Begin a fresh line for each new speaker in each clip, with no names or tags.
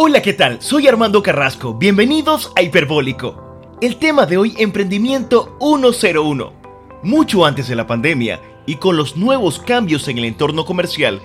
Hola, ¿qué tal? Soy Armando Carrasco. Bienvenidos a Hiperbólico. El tema de hoy, Emprendimiento 101. Mucho antes de la pandemia y con los nuevos cambios en el entorno comercial,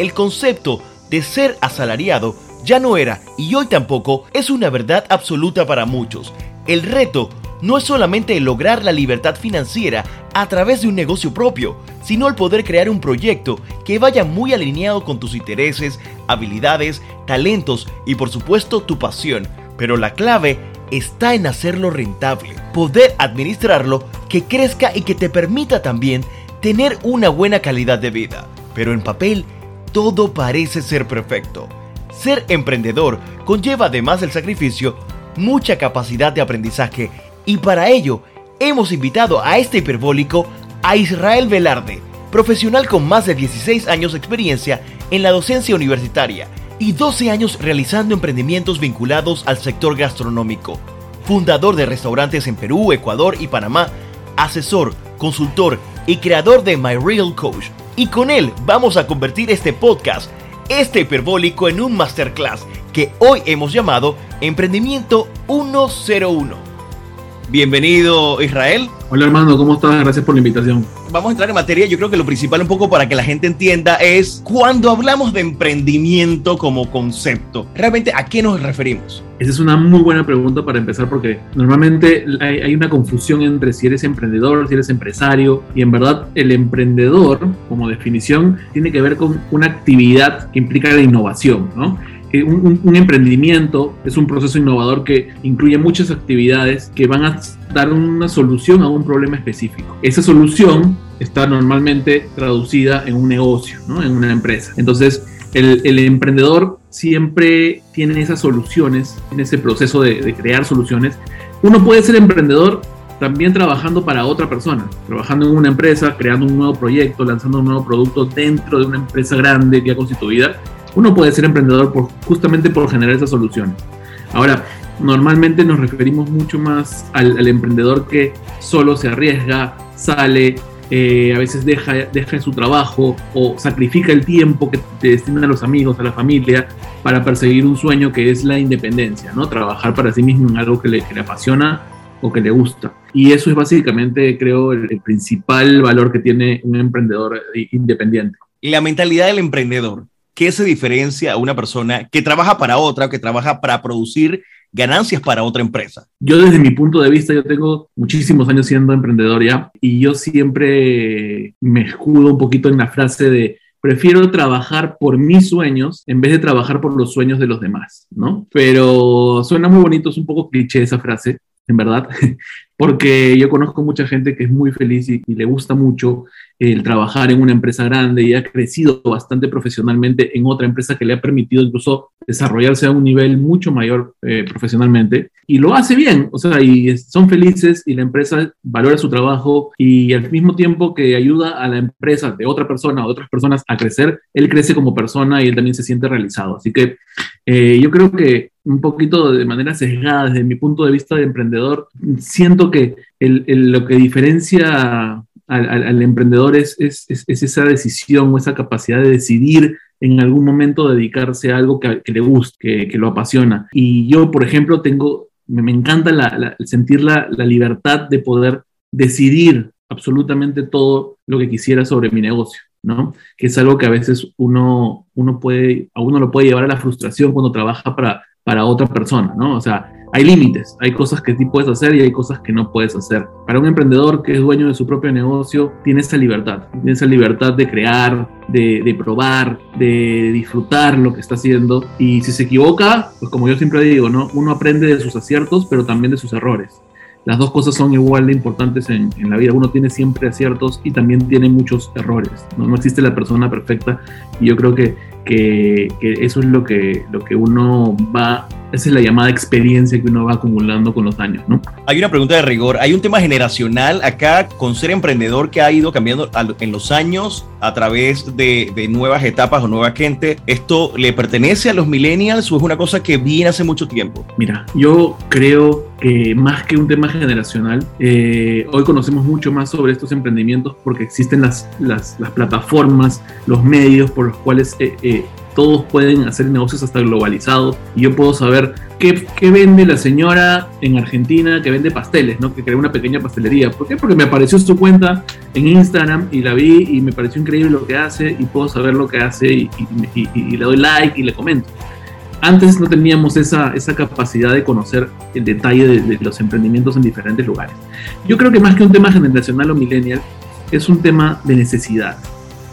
el concepto de ser asalariado ya no era y hoy tampoco es una verdad absoluta para muchos. El reto no es solamente lograr la libertad financiera a través de un negocio propio, sino el poder crear un proyecto que vaya muy alineado con tus intereses, habilidades, talentos y por supuesto tu pasión. Pero la clave está en hacerlo rentable, poder administrarlo, que crezca y que te permita también tener una buena calidad de vida. Pero en papel, todo parece ser perfecto. Ser emprendedor conlleva además del sacrificio mucha capacidad de aprendizaje y para ello hemos invitado a este hiperbólico a Israel Velarde, profesional con más de 16 años de experiencia en la docencia universitaria y 12 años realizando emprendimientos vinculados al sector gastronómico. Fundador de restaurantes en Perú, Ecuador y Panamá, asesor, consultor y creador de My Real Coach. Y con él vamos a convertir este podcast, este hiperbólico, en un masterclass que hoy hemos llamado Emprendimiento 101. Bienvenido Israel.
Hola hermano, ¿cómo estás? Gracias por la invitación.
Vamos a entrar en materia, yo creo que lo principal un poco para que la gente entienda es cuando hablamos de emprendimiento como concepto, realmente a qué nos referimos.
Esa es una muy buena pregunta para empezar porque normalmente hay, hay, una confusión entre si eres emprendedor, si eres empresario y en verdad el emprendedor como definición tiene que ver con una actividad que implica la innovación, ¿no? Un, emprendimiento es un proceso innovador que incluye muchas actividades que van a dar una solución a un problema específico. Esa solución está normalmente traducida en un negocio, en una empresa. Entonces, el, emprendedor siempre tiene esas soluciones, en ese proceso de, de crear soluciones. Uno puede ser emprendedor también trabajando para otra persona, trabajando en una empresa, creando un nuevo proyecto, lanzando un nuevo producto dentro de una empresa grande ya constituida uno puede ser emprendedor justamente por generar esas soluciones. Ahora, normalmente nos referimos mucho más al, emprendedor que solo se arriesga, sale, eh, a veces deja, su trabajo o sacrifica el tiempo que te destina a los amigos, a la familia, para perseguir un sueño que es la independencia, ¿no? Trabajar para sí mismo en algo que le, apasiona o que le gusta. Y eso es básicamente, creo, el, principal valor que tiene un emprendedor independiente.
Y la mentalidad del emprendedor. ¿Qué se diferencia a una persona que trabaja para otra, que trabaja para producir ganancias para otra empresa?
Yo desde mi punto de vista, yo tengo muchísimos años siendo emprendedor ya y yo siempre me escudo un poquito en la frase de prefiero trabajar por mis sueños en vez de trabajar por los sueños de los demás, ¿no? Pero suena muy bonito, es un poco cliché esa frase, en verdad, porque yo conozco mucha gente que es muy feliz y, le gusta mucho el trabajar en una empresa grande y ha crecido bastante profesionalmente en otra empresa que le ha permitido incluso desarrollarse a un nivel mucho mayor eh, profesionalmente y lo hace bien, o sea, y son felices y la empresa valora su trabajo y al mismo tiempo que ayuda a la empresa de otra persona o de otras personas a crecer, él crece como persona y él también se siente realizado. Así que eh, yo creo que un poquito de manera sesgada desde mi punto de vista de emprendedor, siento que lo que diferencia al, emprendedor es, es, esa decisión o esa capacidad de decidir en algún momento dedicarse a algo que, le guste, que, lo apasiona. Y yo, por ejemplo, tengo, me, encanta sentir la, libertad de poder decidir absolutamente todo lo que quisiera sobre mi negocio. ¿no? Que es algo que a veces uno, uno puede, a uno lo puede llevar a la frustración cuando trabaja para, para otra persona, ¿no? O sea, hay límites, hay cosas que sí puedes hacer y hay cosas que no puedes hacer. Para un emprendedor que es dueño de su propio negocio, tiene esa libertad, tiene esa libertad de crear, de, probar, de disfrutar lo que está haciendo. Y si se equivoca, pues como yo siempre digo, ¿no? Uno aprende de sus aciertos, pero también de sus errores las dos cosas son igual de importantes en, la vida. Uno tiene siempre aciertos y también tiene muchos errores. No existe la persona perfecta y yo creo que, que, que, eso es lo que, lo que uno va esa es la llamada experiencia que uno va acumulando con los años, ¿no?
Hay una pregunta de rigor, hay un tema generacional acá con ser emprendedor que ha ido cambiando en los años a través de, de, nuevas etapas o nueva gente. ¿Esto le pertenece a los millennials o es una cosa que viene hace mucho tiempo?
Mira, yo creo que más que un tema generacional, eh, hoy conocemos mucho más sobre estos emprendimientos porque existen las, las, las plataformas, los medios por los cuales... Eh, eh, todos pueden hacer negocios hasta globalizados y yo puedo saber qué, qué, vende la señora en Argentina que vende pasteles, ¿no? que crea una pequeña pastelería. ¿Por qué? Porque me apareció su cuenta en Instagram y la vi y me pareció increíble lo que hace y puedo saber lo que hace y, y le doy like y le comento antes no teníamos esa, esa capacidad de conocer el detalle de, los emprendimientos en diferentes lugares. Yo creo que más que un tema generacional o millennial, es un tema de necesidad.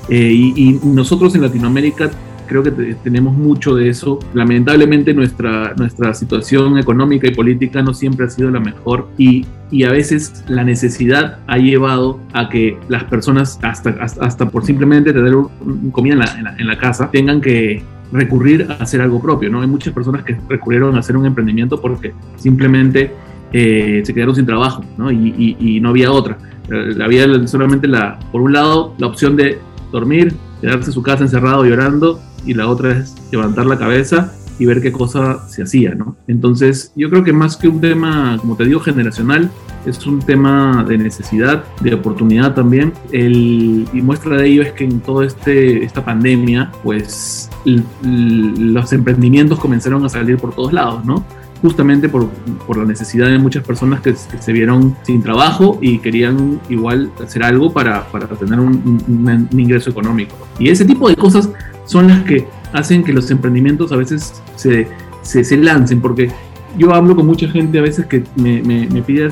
Eh, y, nosotros en Latinoamérica creo que tenemos mucho de eso. Lamentablemente nuestra, nuestra situación económica y política no siempre ha sido la mejor y, y a veces la necesidad ha llevado a que las personas, hasta, hasta, por simplemente tener comida en la, en la casa, tengan que recurrir a hacer algo propio, ¿no? Hay muchas personas que recurrieron a hacer un emprendimiento porque simplemente eh, se quedaron sin trabajo, ¿no? Y, no había otra. Había solamente la, por un lado, la opción de dormir, quedarse en su casa encerrado llorando, y la otra es levantar la cabeza y ver qué cosa se hacía, ¿no? Entonces, yo creo que más que un tema, como te digo, generacional, es un tema de necesidad, de oportunidad también. El, y muestra de ello es que en toda este, esta pandemia, pues los emprendimientos comenzaron a salir por todos lados, ¿no? Justamente por, por la necesidad de muchas personas que, se vieron sin trabajo y querían igual hacer algo para, para tener un, un ingreso económico. Y ese tipo de cosas son las que hacen que los emprendimientos a veces se, se, se lancen, porque yo hablo con mucha gente a veces que me, me, pide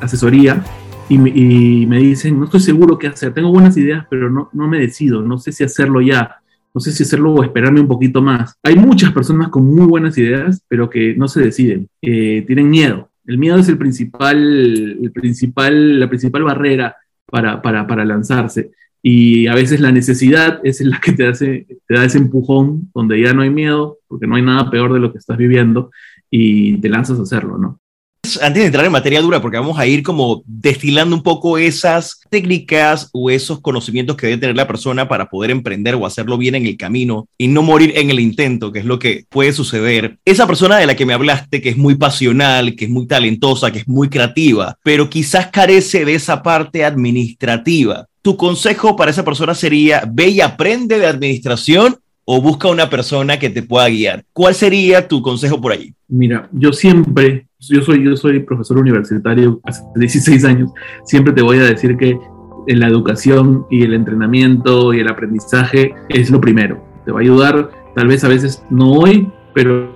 asesoría y me, y me, dicen, no estoy seguro qué hacer, tengo buenas ideas, pero no, no me decido, no sé si hacerlo ya, no sé si hacerlo o esperarme un poquito más. Hay muchas personas con muy buenas ideas, pero que no se deciden, eh, tienen miedo. El miedo es el principal, el principal, la principal barrera para, para, para lanzarse y a veces la necesidad es la que te, hace, te da ese empujón donde ya no hay miedo, porque no hay nada peor de lo que estás viviendo y te lanzas a hacerlo, ¿no?
Antes de entrar en materia dura, porque vamos a ir como destilando un poco esas técnicas o esos conocimientos que debe tener la persona para poder emprender o hacerlo bien en el camino y no morir en el intento, que es lo que puede suceder. Esa persona de la que me hablaste, que es muy pasional, que es muy talentosa, que es muy creativa, pero quizás carece de esa parte administrativa tu consejo para esa persona sería, ve y aprende de administración o busca una persona que te pueda guiar. ¿Cuál sería tu consejo por ahí?
Mira, yo siempre, yo soy, yo soy profesor universitario hace 16 años, siempre te voy a decir que la educación y el entrenamiento y el aprendizaje es lo primero. Te va a ayudar, tal vez a veces no hoy, pero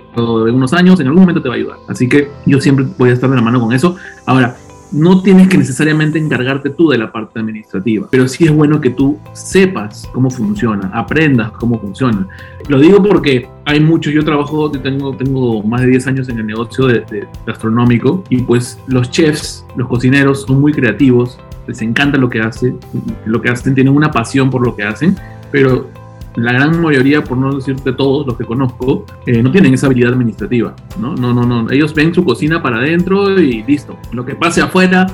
en unos años, en algún momento te va a ayudar. Así que yo siempre voy a estar de la mano con eso. Ahora, no tienes que necesariamente encargarte tú de la parte administrativa, pero sí es bueno que tú sepas cómo funciona, aprendas cómo funciona. Lo digo porque hay mucho, yo trabajo, tengo, tengo más de 10 años en el negocio de, gastronómico y pues los chefs, los cocineros son muy creativos, les encanta lo que hacen, lo que hacen, tienen una pasión por lo que hacen, pero la gran mayoría, por no decirte todos los que conozco, eh, no tienen esa habilidad administrativa, ¿no? No, no, no. Ellos ven su cocina para adentro y listo. Lo que pase afuera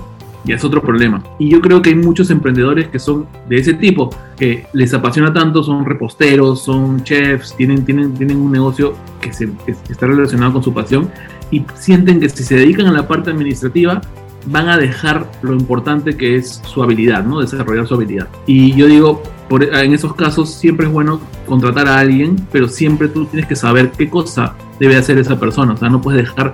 ya es otro problema. Y yo creo que hay muchos emprendedores que son de ese tipo, que les apasiona tanto, son reposteros, son chefs, tienen, tienen, tienen un negocio que, se, que está relacionado con su pasión y sienten que si se dedican a la parte administrativa, van a dejar lo importante que es su habilidad, ¿no? Desarrollar su habilidad. Y yo digo, en esos casos siempre es bueno contratar a alguien, pero siempre tú tienes que saber qué cosa debe hacer esa persona. O sea, no puedes dejar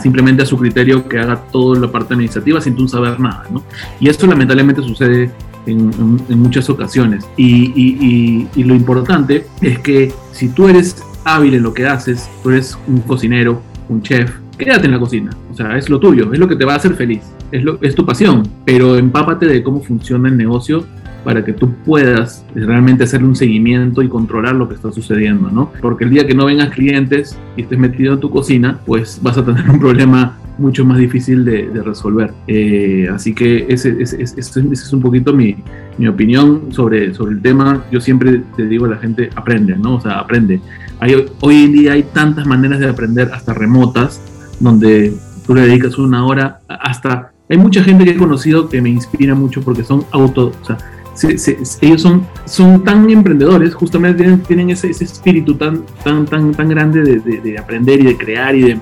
simplemente a su criterio que haga toda la parte administrativa sin tú saber nada, ¿no? Y esto lamentablemente sucede en, muchas ocasiones. Y, y, lo importante es que si tú eres hábil en lo que haces, tú eres un cocinero, un chef, quédate en la cocina. O sea, es lo tuyo, es lo que te va a hacer feliz, es, lo, es tu pasión, pero empápate de cómo funciona el negocio para que tú puedas realmente hacer un seguimiento y controlar lo que está sucediendo, ¿no? Porque el día que no vengas clientes y estés metido en tu cocina, pues vas a tener un problema mucho más difícil de, resolver. Eh, así que ese, ese, ese, es un poquito mi, mi, opinión sobre, sobre el tema. Yo siempre te digo a la gente, aprende, ¿no? O sea, aprende. Hay, hoy en día hay tantas maneras de aprender, hasta remotas, donde tú le dedicas una hora, hasta... Hay mucha gente que he conocido que me inspira mucho porque son auto, o sea, ellos son, son tan emprendedores, justamente tienen, tienen ese, ese, espíritu tan, tan, tan, tan grande de, de, aprender y de crear y de,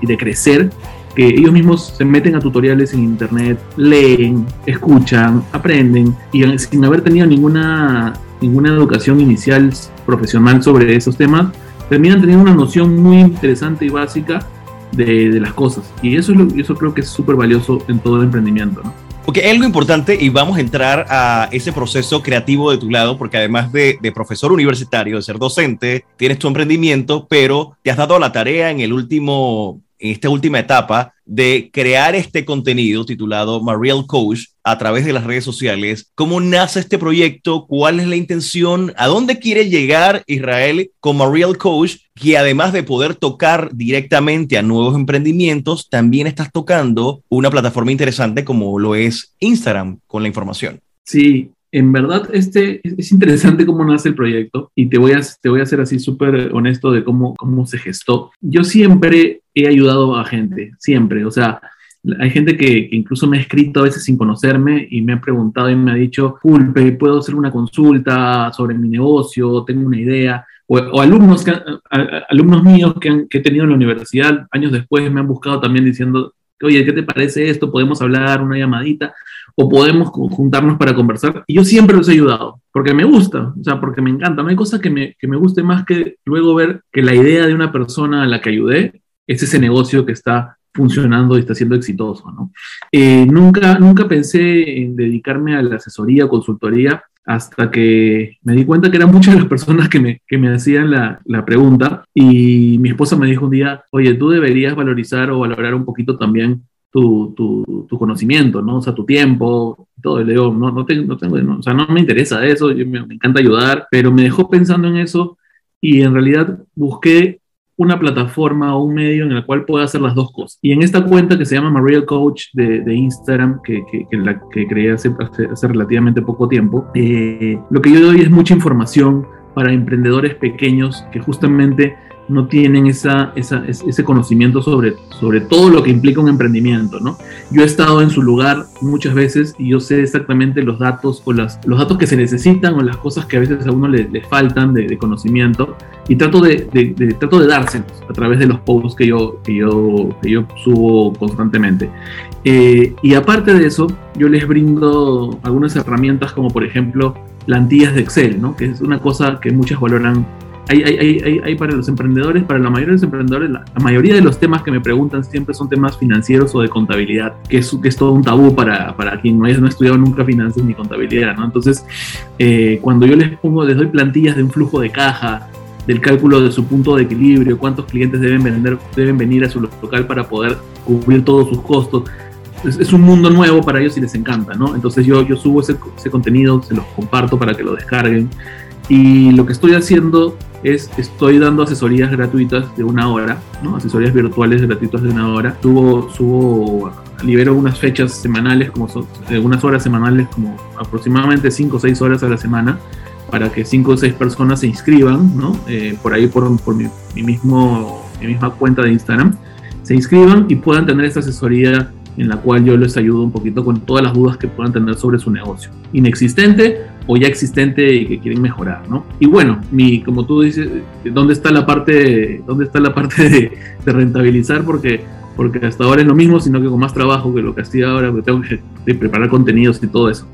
y de, crecer, que ellos mismos se meten a tutoriales en internet, leen, escuchan, aprenden y sin haber tenido ninguna ninguna educación inicial profesional sobre esos temas, terminan teniendo una noción muy interesante y básica de, las cosas. Y eso, es lo, eso creo que es súper valioso en todo el emprendimiento. ¿no?
Porque es algo importante y vamos a entrar a ese proceso creativo de tu lado, porque además de, de, profesor universitario, de ser docente, tienes tu emprendimiento, pero te has dado la tarea en el último en esta última etapa de crear este contenido titulado Mariel Coach a través de las redes sociales. ¿Cómo nace este proyecto? ¿Cuál es la intención? ¿A dónde quiere llegar Israel con Mariel Coach? Que además de poder tocar directamente a nuevos emprendimientos, también estás tocando una plataforma interesante como lo es Instagram con la información.
Sí, en verdad, este es interesante cómo nace el proyecto y te voy a, te voy a ser así súper honesto de cómo, cómo se gestó. Yo siempre he ayudado a gente, siempre. O sea, hay gente que, incluso me ha escrito a veces sin conocerme y me ha preguntado y me ha dicho, Pulpe, ¿puedo hacer una consulta sobre mi negocio? Tengo una idea. O, alumnos, que, alumnos míos que, que he tenido en la universidad, años después me han buscado también diciendo, oye, ¿qué te parece esto? ¿Podemos hablar una llamadita? o podemos juntarnos para conversar. Y yo siempre los he ayudado, porque me gusta, o sea, porque me encanta. No hay cosa que me, que me guste más que luego ver que la idea de una persona a la que ayudé es ese negocio que está funcionando y está siendo exitoso, ¿no? Eh, nunca, nunca pensé en dedicarme a la asesoría consultoría hasta que me di cuenta que eran muchas las personas que me, que me hacían la, la, pregunta y mi esposa me dijo un día, oye, tú deberías valorizar o valorar un poquito también tu, tu, tu, conocimiento, ¿no? O sea, tu tiempo, todo. Y le no, no, tengo, no tengo, no, o sea, no me interesa eso, yo me, me, encanta ayudar, pero me dejó pensando en eso y en realidad busqué una plataforma o un medio en el cual pueda hacer las dos cosas. Y en esta cuenta que se llama Mariel Coach de, Instagram, que, que, que, la, que creé hace, hace, relativamente poco tiempo, eh, lo que yo doy es mucha información para emprendedores pequeños que justamente no tienen esa, esa, ese conocimiento sobre, sobre todo lo que implica un emprendimiento, ¿no? Yo he estado en su lugar muchas veces y yo sé exactamente los datos o las, los datos que se necesitan o las cosas que a veces a uno le, le faltan de, de, conocimiento y trato de, de, trato de dárselos a través de los posts que yo, que yo, que yo subo constantemente. Eh, y aparte de eso, yo les brindo algunas herramientas como por ejemplo plantillas de Excel, ¿no? Que es una cosa que muchos valoran hay, hay, hay, hay, para los emprendedores, para la mayoría de los emprendedores, la, la, mayoría de los temas que me preguntan siempre son temas financieros o de contabilidad, que es, que es todo un tabú para, para quien no, no ha estudiado nunca finanzas ni contabilidad, ¿no? Entonces, eh, cuando yo les pongo, les doy plantillas de un flujo de caja, del cálculo de su punto de equilibrio, cuántos clientes deben, vender, deben venir a su local para poder cubrir todos sus costos, es, es, un mundo nuevo para ellos y les encanta, ¿no? Entonces yo, yo subo ese, ese contenido, se los comparto para que lo descarguen. Y lo que estoy haciendo es, estoy dando asesorías gratuitas de una hora, ¿no? asesorías virtuales gratuitas de una hora. Subo, subo, libero unas fechas semanales, como son, unas horas semanales, como aproximadamente 5 o 6 horas a la semana, para que 5 o 6 personas se inscriban, ¿no? Eh, por ahí por, por mi, mi, mismo, mi misma cuenta de Instagram, se inscriban y puedan tener esta asesoría en la cual yo les ayudo un poquito con todas las dudas que puedan tener sobre su negocio. Inexistente o ya existente y que quieren mejorar, ¿no? Y bueno, mi, como tú dices, ¿dónde está la parte, dónde está la parte de, rentabilizar? Porque, porque hasta ahora es lo mismo, sino que con más trabajo que lo que hacía ahora, porque tengo que preparar contenidos y todo eso.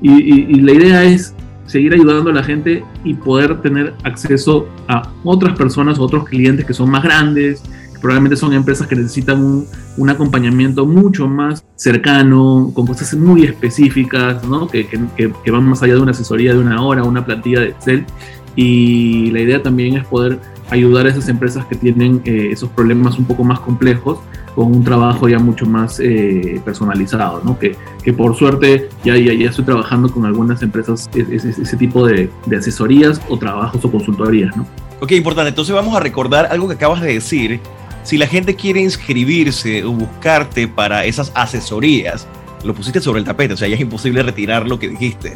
Y, y la idea es seguir ayudando a la gente y poder tener acceso a otras personas, otros clientes que son más grandes, probablemente son empresas que necesitan un, un, acompañamiento mucho más cercano, con cosas muy específicas, ¿no? que, que, que, van más allá de una asesoría de una hora, una plantilla de Excel. Y la idea también es poder ayudar a esas empresas que tienen eh, esos problemas un poco más complejos con un trabajo ya mucho más eh, personalizado, ¿no? Que, que, por suerte ya, ya, ya, estoy trabajando con algunas empresas ese, ese tipo de, de, asesorías o trabajos o consultorías, ¿no?
Ok, importante. Entonces vamos a recordar algo que acabas de decir, si la gente quiere inscribirse o buscarte para esas asesorías, lo pusiste sobre el tapete, o sea, ya es imposible retirar lo que dijiste.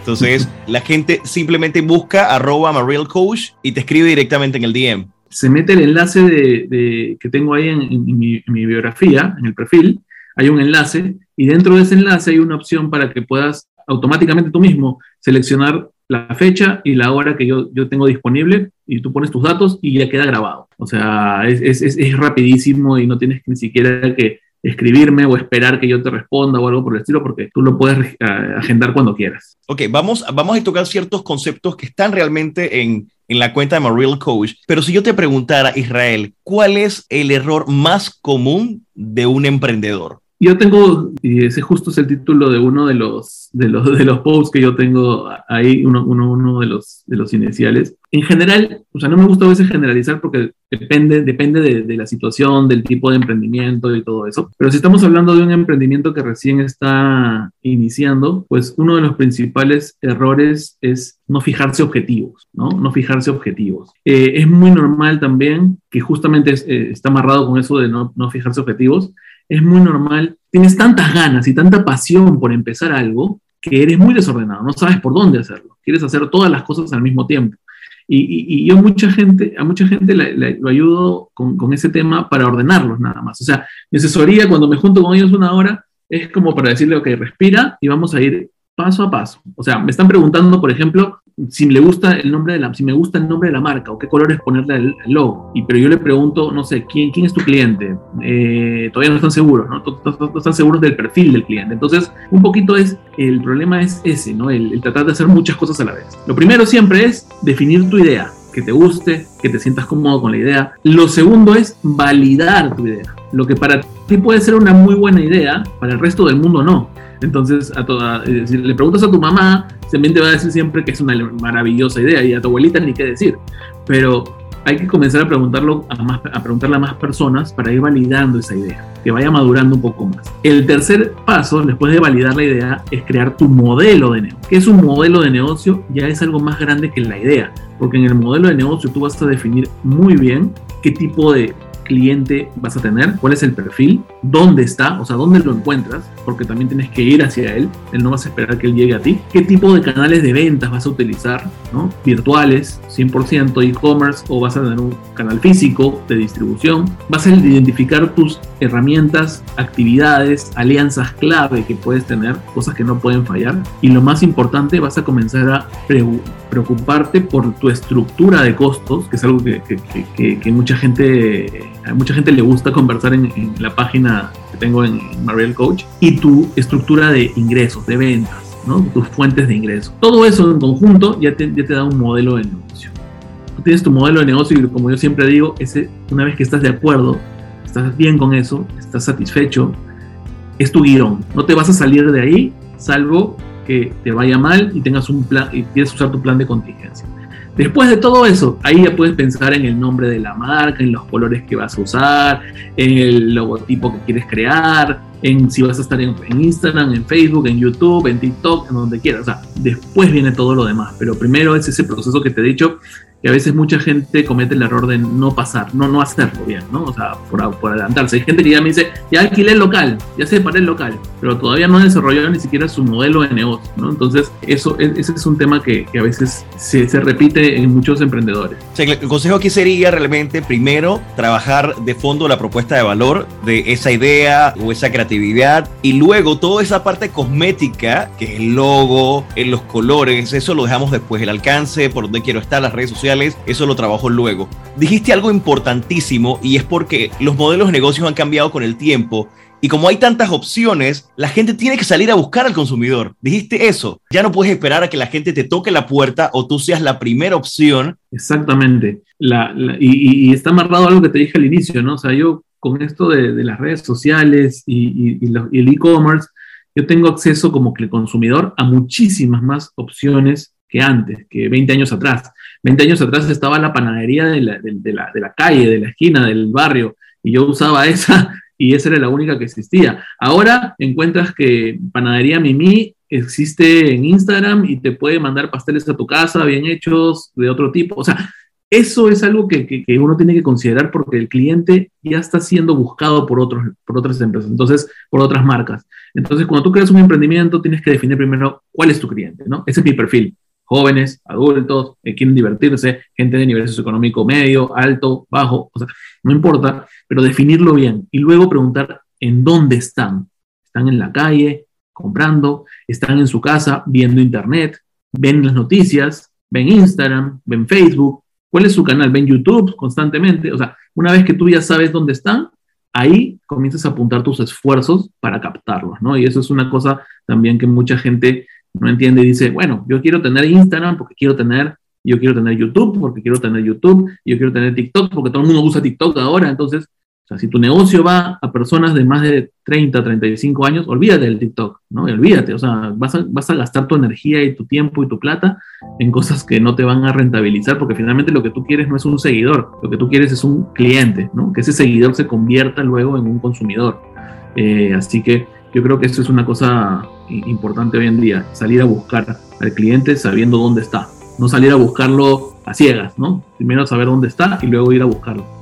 Entonces, la gente simplemente busca arroba Coach y te escribe directamente en el DM.
Se mete el enlace de, de que tengo ahí en, en, mi, en, mi, biografía, en el perfil, hay un enlace y dentro de ese enlace hay una opción para que puedas automáticamente tú mismo seleccionar la fecha y la hora que yo, yo tengo disponible y tú pones tus datos y ya queda grabado. O sea, es, es, es rapidísimo y no tienes ni siquiera que, escribirme o esperar que yo te responda o algo por el estilo, porque tú lo puedes eh, agendar cuando quieras.
Ok, vamos, vamos a tocar ciertos conceptos que están realmente en, en la cuenta de Marreal Coach, pero si yo te preguntara, Israel, ¿cuál es el error más común de un emprendedor?
Yo tengo, y ese justo es el título de uno de los, de los, de los posts que yo tengo ahí, uno, uno, uno de, los, de los iniciales. En general, o sea, no me gusta a veces generalizar porque depende, depende de, la situación, del tipo de emprendimiento y todo eso. Pero si estamos hablando de un emprendimiento que recién está iniciando, pues uno de los principales errores es no fijarse objetivos, ¿no? No fijarse objetivos. Eh, es muy normal también que justamente eh, está amarrado con eso de no, no fijarse objetivos es muy normal. Tienes tantas ganas y tanta pasión por empezar algo que eres muy desordenado, no sabes por dónde hacerlo. Quieres hacer todas las cosas al mismo tiempo. Y, yo mucha gente, a mucha gente lo ayudo con, con, ese tema para ordenarlos nada más. O sea, mi asesoría cuando me junto con ellos una hora es como para decirle, ok, respira y vamos a ir paso a paso. O sea, me están preguntando, por ejemplo, si le gusta el nombre de la, si me gusta el nombre de la marca o qué colores ponerle al, logo. Y pero yo le pregunto, no sé, ¿quién, quién es tu cliente? Eh, todavía no están seguros, ¿no? No, están seguros del perfil del cliente. Entonces, un poquito es, el problema es ese, ¿no? El, el tratar de hacer muchas cosas a la vez. Lo primero siempre es definir tu idea, que te guste, que te sientas cómodo con la idea. Lo segundo es validar tu idea. Lo que para ti puede ser una muy buena idea, para el resto del mundo no. Entonces, a toda, si le preguntas a tu mamá, también te va a decir siempre que es una maravillosa idea y a tu abuelita ni qué decir. Pero hay que comenzar a preguntarlo a, más, a preguntarle a más personas para ir validando esa idea, que vaya madurando un poco más. El tercer paso, después de validar la idea, es crear tu modelo de negocio. ¿Qué es un modelo de negocio? Ya es algo más grande que la idea, porque en el modelo de negocio tú vas a definir muy bien qué tipo de cliente vas a tener, cuál es el perfil, dónde está, o sea, dónde lo encuentras, porque también tienes que ir hacia él, él no vas a esperar que él llegue a ti, qué tipo de canales de ventas vas a utilizar, ¿no? Virtuales, 100% e-commerce, o vas a tener un canal físico de distribución, vas a identificar tus herramientas, actividades, alianzas clave que puedes tener, cosas que no pueden fallar, y lo más importante, vas a comenzar a preocuparte por tu estructura de costos, que es algo que, que, que mucha gente a mucha gente le gusta conversar en, la página que tengo en, Mariel Coach, y tu estructura de ingresos, de ventas, ¿no? tus fuentes de ingresos. Todo eso en conjunto ya te, da un modelo de negocio. Tú tienes tu modelo de negocio y como yo siempre digo, una vez que estás de acuerdo, estás bien con eso, estás satisfecho, es tu guion. No te vas a salir de ahí, salvo que te vaya mal y tengas un plan y quieres usar tu plan de contingencia. Después de todo eso, ahí ya puedes pensar en el nombre de la marca, en los colores que vas a usar, en el logotipo que quieres crear, en si vas a estar en, Instagram, en Facebook, en YouTube, en TikTok, en donde quieras. O sea, después viene todo lo demás. Pero primero es ese proceso que te he dicho que a veces mucha gente comete el error de no pasar, no, no hacerlo bien, ¿no? O sea, por, por adelantarse. Hay gente que ya me dice, ya alquilé el local, ya separé el local, pero todavía no ha desarrollado ni siquiera su modelo de negocio, ¿no? Entonces, eso, e, ese es un tema que, que a veces se, se, repite en muchos emprendedores.
O sea, el consejo aquí sería realmente, primero, trabajar de fondo la propuesta de valor de esa idea o esa creatividad y luego toda esa parte cosmética, que es el logo, en los colores, eso lo dejamos después, el alcance, por donde quiero estar, las redes sociales eso lo trabajo luego. Dijiste algo importantísimo y es porque los modelos de negocios han cambiado con el tiempo y como hay tantas opciones, la gente tiene que salir a buscar al consumidor. Dijiste eso. Ya no puedes esperar a que la gente te toque la puerta o tú seas la primera opción.
Exactamente. y, está amarrado a algo que te dije al inicio, ¿no? O sea, yo con esto de, las redes sociales y, el e-commerce, yo tengo acceso como consumidor a muchísimas más opciones que antes, que 20 años atrás. 20 años atrás estaba la panadería de, la, de la, calle, de la esquina, del barrio, y yo usaba esa y esa era la única que existía. Ahora encuentras que Panadería Mimi existe en Instagram y te puede mandar pasteles a tu casa bien hechos, de otro tipo. O sea, eso es algo que, uno tiene que considerar porque el cliente ya está siendo buscado por, otros, por otras empresas, entonces, por otras marcas. Entonces, cuando tú creas un emprendimiento, tienes que definir primero cuál es tu cliente, ¿no? Ese es mi perfil jóvenes, adultos, que quieren divertirse, gente de nivel socioeconómico medio, alto, bajo, o sea, no importa, pero definirlo bien y luego preguntar en dónde están. ¿Están en la calle, comprando? ¿Están en su casa, viendo internet? ¿Ven las noticias? ¿Ven Instagram? ¿Ven Facebook? ¿Cuál es su canal? ¿Ven YouTube constantemente? O sea, una vez que tú ya sabes dónde están, ahí comienzas a apuntar tus esfuerzos para captarlos, ¿no? Y eso es una cosa también que mucha gente no entiende y dice, bueno, yo quiero tener Instagram porque quiero tener, yo quiero tener YouTube porque quiero tener YouTube, yo quiero tener TikTok porque todo el mundo usa TikTok ahora, entonces o sea, si tu negocio va a personas de más de 30, 35 años, olvídate del TikTok, ¿no? olvídate, o sea, vas a, vas a gastar tu energía y tu tiempo y tu plata en cosas que no te van a rentabilizar, porque finalmente lo que tú quieres no es un seguidor, lo que tú quieres es un cliente, ¿no? Que ese seguidor se convierta luego en un consumidor. Eh, así que yo creo que eso es una cosa importante hoy en día, salir a buscar al cliente sabiendo dónde está, no salir a buscarlo a ciegas, ¿no? Primero saber dónde está y luego ir a buscarlo.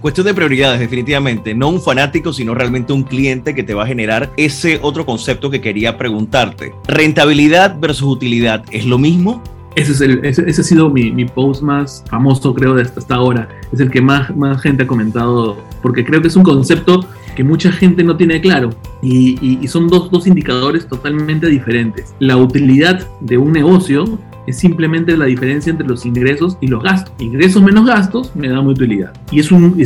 Cuestión de prioridades, definitivamente. No un fanático, sino realmente un cliente que te va a generar ese otro concepto que quería preguntarte. Rentabilidad versus utilidad, ¿es lo mismo?
Ese, es el, ese, ha sido mi, mi, post más famoso, creo, de hasta, ahora. Es el que más, más gente ha comentado, porque creo que es un concepto que mucha gente no tiene claro. Y, y, son dos, dos indicadores totalmente diferentes. La utilidad de un negocio es simplemente la diferencia entre los ingresos y los gastos. Ingresos menos gastos me da utilidad. Y es un,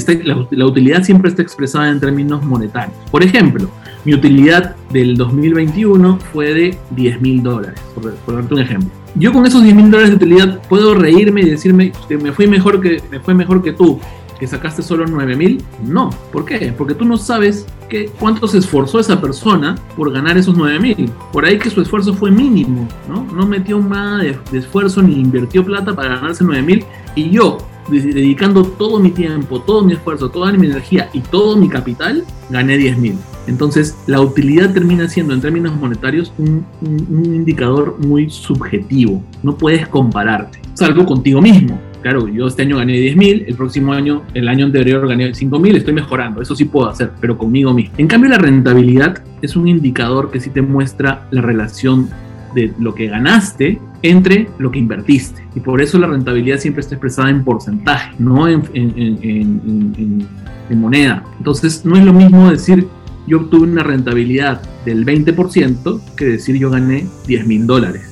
la, utilidad siempre está expresada en términos monetarios. Por ejemplo, mi utilidad del 2021 fue de 10 mil dólares, por, darte un ejemplo. Yo con esos 10 mil dólares de utilidad puedo reírme y decirme que me fui mejor que, me fue mejor que tú, que sacaste solo 9 mil? No. ¿Por qué? Porque tú no sabes que, cuánto se esforzó esa persona por ganar esos 9 mil. Por ahí que su esfuerzo fue mínimo, ¿no? No metió nada de, esfuerzo ni invirtió plata para ganarse 9 mil. Y yo, dedicando todo mi tiempo, todo mi esfuerzo, toda mi energía y todo mi capital, gané 10 mil. Entonces, la utilidad termina siendo, en términos monetarios, un, un indicador muy subjetivo. No puedes compararte, salvo contigo mismo claro, yo este año gané 10 mil, el próximo año, el año anterior gané 5 mil, estoy mejorando, eso sí puedo hacer, pero conmigo mismo. En cambio, la rentabilidad es un indicador que sí te muestra la relación de lo que ganaste entre lo que invertiste. Y por eso la rentabilidad siempre está expresada en porcentaje, no en, en, en moneda. Entonces, no es lo mismo decir yo obtuve una rentabilidad del 20% que decir yo gané 10 mil dólares.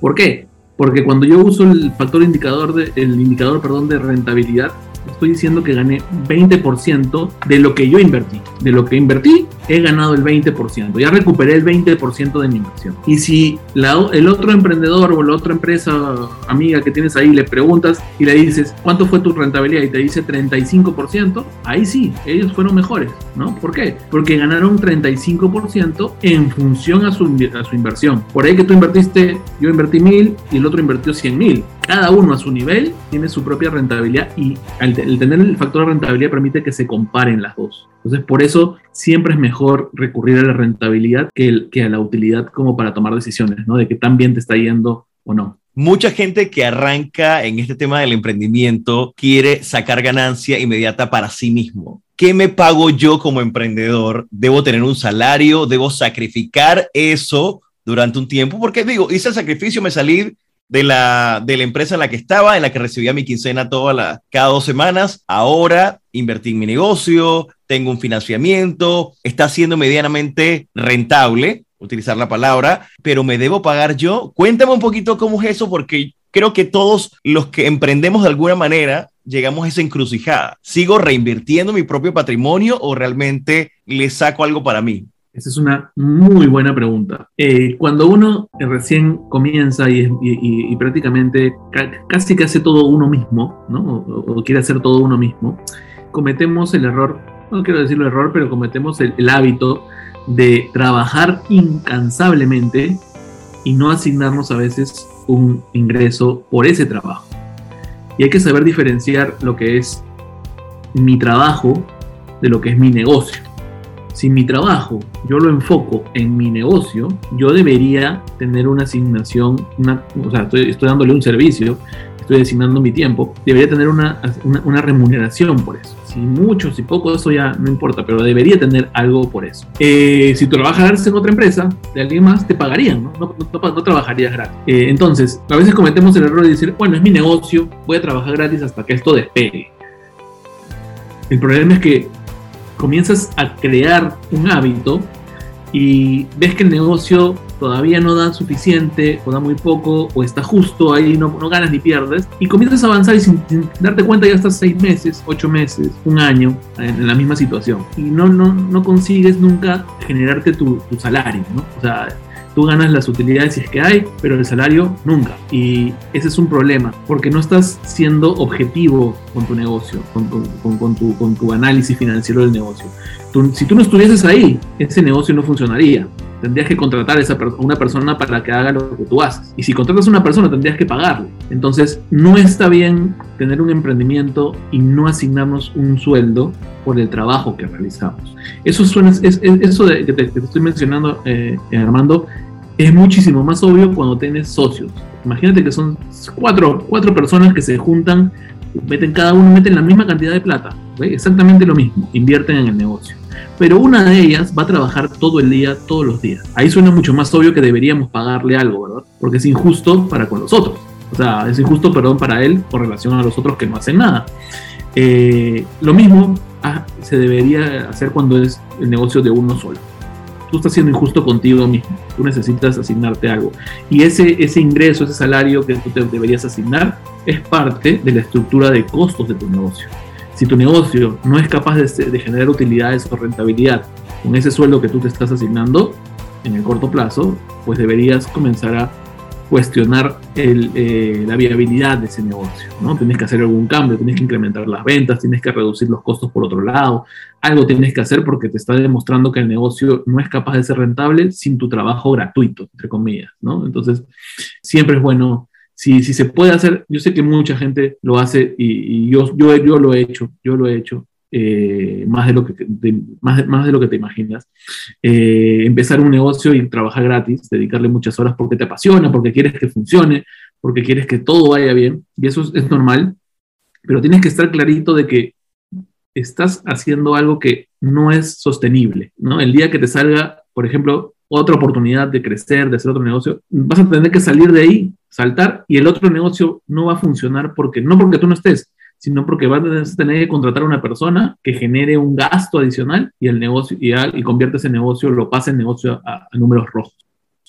¿Por qué? Porque cuando yo uso el factor indicador de, el indicador perdón, de rentabilidad, estoy diciendo que gané 20% de lo que yo invertí. De lo que invertí, he ganado el 20%. Ya recuperé el 20% de mi inversión. Y si el otro emprendedor o la otra empresa amiga que tienes ahí le preguntas y le dices, ¿cuánto fue tu rentabilidad? Y te dice 35%, ahí sí, ellos fueron mejores, ¿no? ¿Por qué? Porque ganaron 35% en función a su, a su inversión. Por ahí que tú invertiste, yo invertí mil y el otro invirtió 100 mil cada uno a su nivel tiene su propia rentabilidad y el, tener el factor de rentabilidad permite que se comparen las dos. Entonces, por eso siempre es mejor recurrir a la rentabilidad que, a la utilidad como para tomar decisiones, ¿no? De que tan bien te está yendo o no.
Mucha gente que arranca en este tema del emprendimiento quiere sacar ganancia inmediata para sí mismo. ¿Qué me pago yo como emprendedor? ¿Debo tener un salario? ¿Debo sacrificar eso durante un tiempo? Porque digo, hice el sacrificio, me salí de la, de la empresa en la que estaba, en la que recibía mi quincena toda la, cada dos semanas. Ahora invertí en mi negocio, tengo un financiamiento, está siendo medianamente rentable, utilizar la palabra, pero me debo pagar yo. Cuéntame un poquito cómo es eso, porque creo que todos los que emprendemos de alguna manera llegamos a esa encrucijada. ¿Sigo reinvirtiendo mi propio patrimonio o realmente le saco algo para mí?
Esa es una muy buena pregunta. Eh, cuando uno recién comienza y, prácticamente casi que hace todo uno mismo, ¿no? O, quiere hacer todo uno mismo, cometemos el error, no quiero decirlo error, pero cometemos el, el hábito de trabajar incansablemente y no asignarnos a veces un ingreso por ese trabajo. Y hay que saber diferenciar lo que es mi trabajo de lo que es mi negocio si mi trabajo yo lo enfoco en mi negocio, yo debería tener una asignación, una, o sea, estoy, dándole un servicio, estoy asignando mi tiempo, debería tener una, remuneración por eso. Si mucho, si poco, eso ya no importa, pero debería tener algo por eso. Eh, si tú trabajas en otra empresa de alguien más, te pagarían, ¿no? No, no, trabajarías gratis. Eh, entonces, a veces cometemos el error de decir, bueno, es mi negocio, voy a trabajar gratis hasta que esto despegue. El problema es que comienzas a crear un hábito y ves que el negocio todavía no da suficiente o da muy poco o está justo ahí, no, no ganas ni pierdes y comienzas a avanzar y sin, darte cuenta ya estás seis meses, ocho meses, un año en, la misma situación y no, no, no consigues nunca generarte tu, tu salario, ¿no? O sea, Tú ganas las utilidades si es que hay, pero el salario nunca. Y ese es un problema, porque no estás siendo objetivo con tu negocio, con, con, tu, con tu, análisis financiero del negocio. si tú no estuvieses ahí, ese negocio no funcionaría. Tendrías que contratar a una persona para que haga lo que tú haces. Y si contratas a una persona, tendrías que pagarle. Entonces, no está bien tener un emprendimiento y no asignarnos un sueldo por el trabajo que realizamos. Eso, suena, es, eso de, que, te, estoy mencionando, eh, Armando, es muchísimo más obvio cuando tienes socios. Imagínate que son cuatro, cuatro personas que se juntan, meten cada uno meten la misma cantidad de plata, exactamente lo mismo, invierten en el negocio. Pero una de ellas va a trabajar todo el día, todos los días. Ahí suena mucho más obvio que deberíamos pagarle algo, ¿verdad? Porque es injusto para con los otros. O sea, es injusto, perdón, para él con relación a los otros que no hacen nada. Eh, lo mismo ah, se debería hacer cuando es el negocio de uno solo tú estás siendo injusto contigo mismo, tú necesitas asignarte algo. Y ese, ese ingreso, ese salario que tú te deberías asignar es parte de la estructura de costos de tu negocio. Si tu negocio no es capaz de, de generar utilidades o rentabilidad con ese sueldo que tú te estás asignando en el corto plazo, pues deberías comenzar a cuestionar eh, la viabilidad de ese negocio, ¿no? Tienes que hacer algún cambio, tienes que incrementar las ventas, tienes que reducir los costos por otro lado, algo tienes que hacer porque te está demostrando que el negocio no es capaz de ser rentable sin tu trabajo gratuito, entre comillas, ¿no? Entonces, siempre es bueno, si, si se puede hacer, yo sé que mucha gente lo hace y, y yo, yo, yo lo he hecho, yo lo he hecho, eh, más, de lo que, más, más, de lo que te imaginas. Eh, empezar un negocio y trabajar gratis, dedicarle muchas horas porque te apasiona, porque quieres que funcione, porque quieres que todo vaya bien, y eso es, normal, pero tienes que estar clarito de que estás haciendo algo que no es sostenible, ¿no? El día que te salga, por ejemplo, otra oportunidad de crecer, de hacer otro negocio, vas a tener que salir de ahí, saltar, y el otro negocio no va a funcionar porque, no porque tú no estés, sino porque vas a tener que contratar a una persona que genere un gasto adicional y el negocio y, y convierte ese negocio, lo pasa en negocio a, números rojos.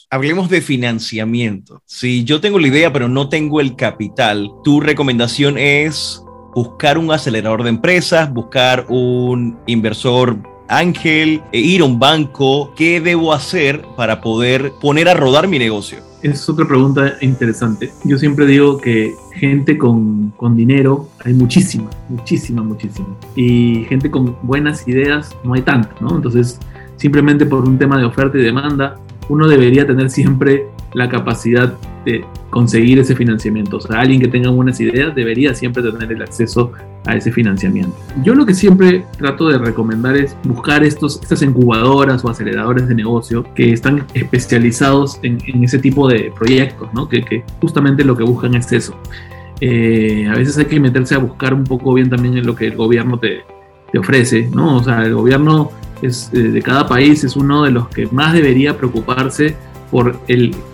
Hablemos de financiamiento. Si yo tengo la idea pero no tengo el capital, tu recomendación es buscar un acelerador de empresas, buscar un inversor ángel, e ir a un banco. ¿Qué debo hacer para poder poner a rodar mi negocio?
Es otra pregunta interesante. Yo siempre digo que gente con, con, dinero hay muchísima, muchísima, muchísima. Y gente con buenas ideas no hay tanta, ¿no? Entonces, simplemente por un tema de oferta y demanda, uno debería tener siempre la capacidad de conseguir ese financiamiento. O sea, alguien que tenga buenas ideas debería siempre tener el acceso a ese financiamiento. Yo lo que siempre trato de recomendar es buscar estos, estas incubadoras o aceleradores de negocio que están especializados en, ese tipo de proyectos, ¿no? que, que, justamente lo que buscan es eso. Eh, a veces hay que meterse a buscar un poco bien también en lo que el gobierno te, ofrece, ¿no? O sea, el gobierno es, eh, de cada país es uno de los que más debería preocuparse por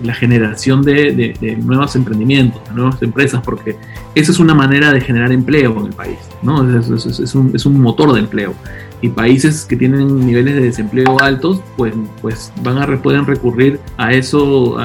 la generación de, nuevos emprendimientos, de nuevas empresas, porque esa es una manera de generar empleo en el país, ¿no? Es, un, motor de empleo. Y países que tienen niveles de desempleo altos, pues, pues van a, pueden recurrir a eso,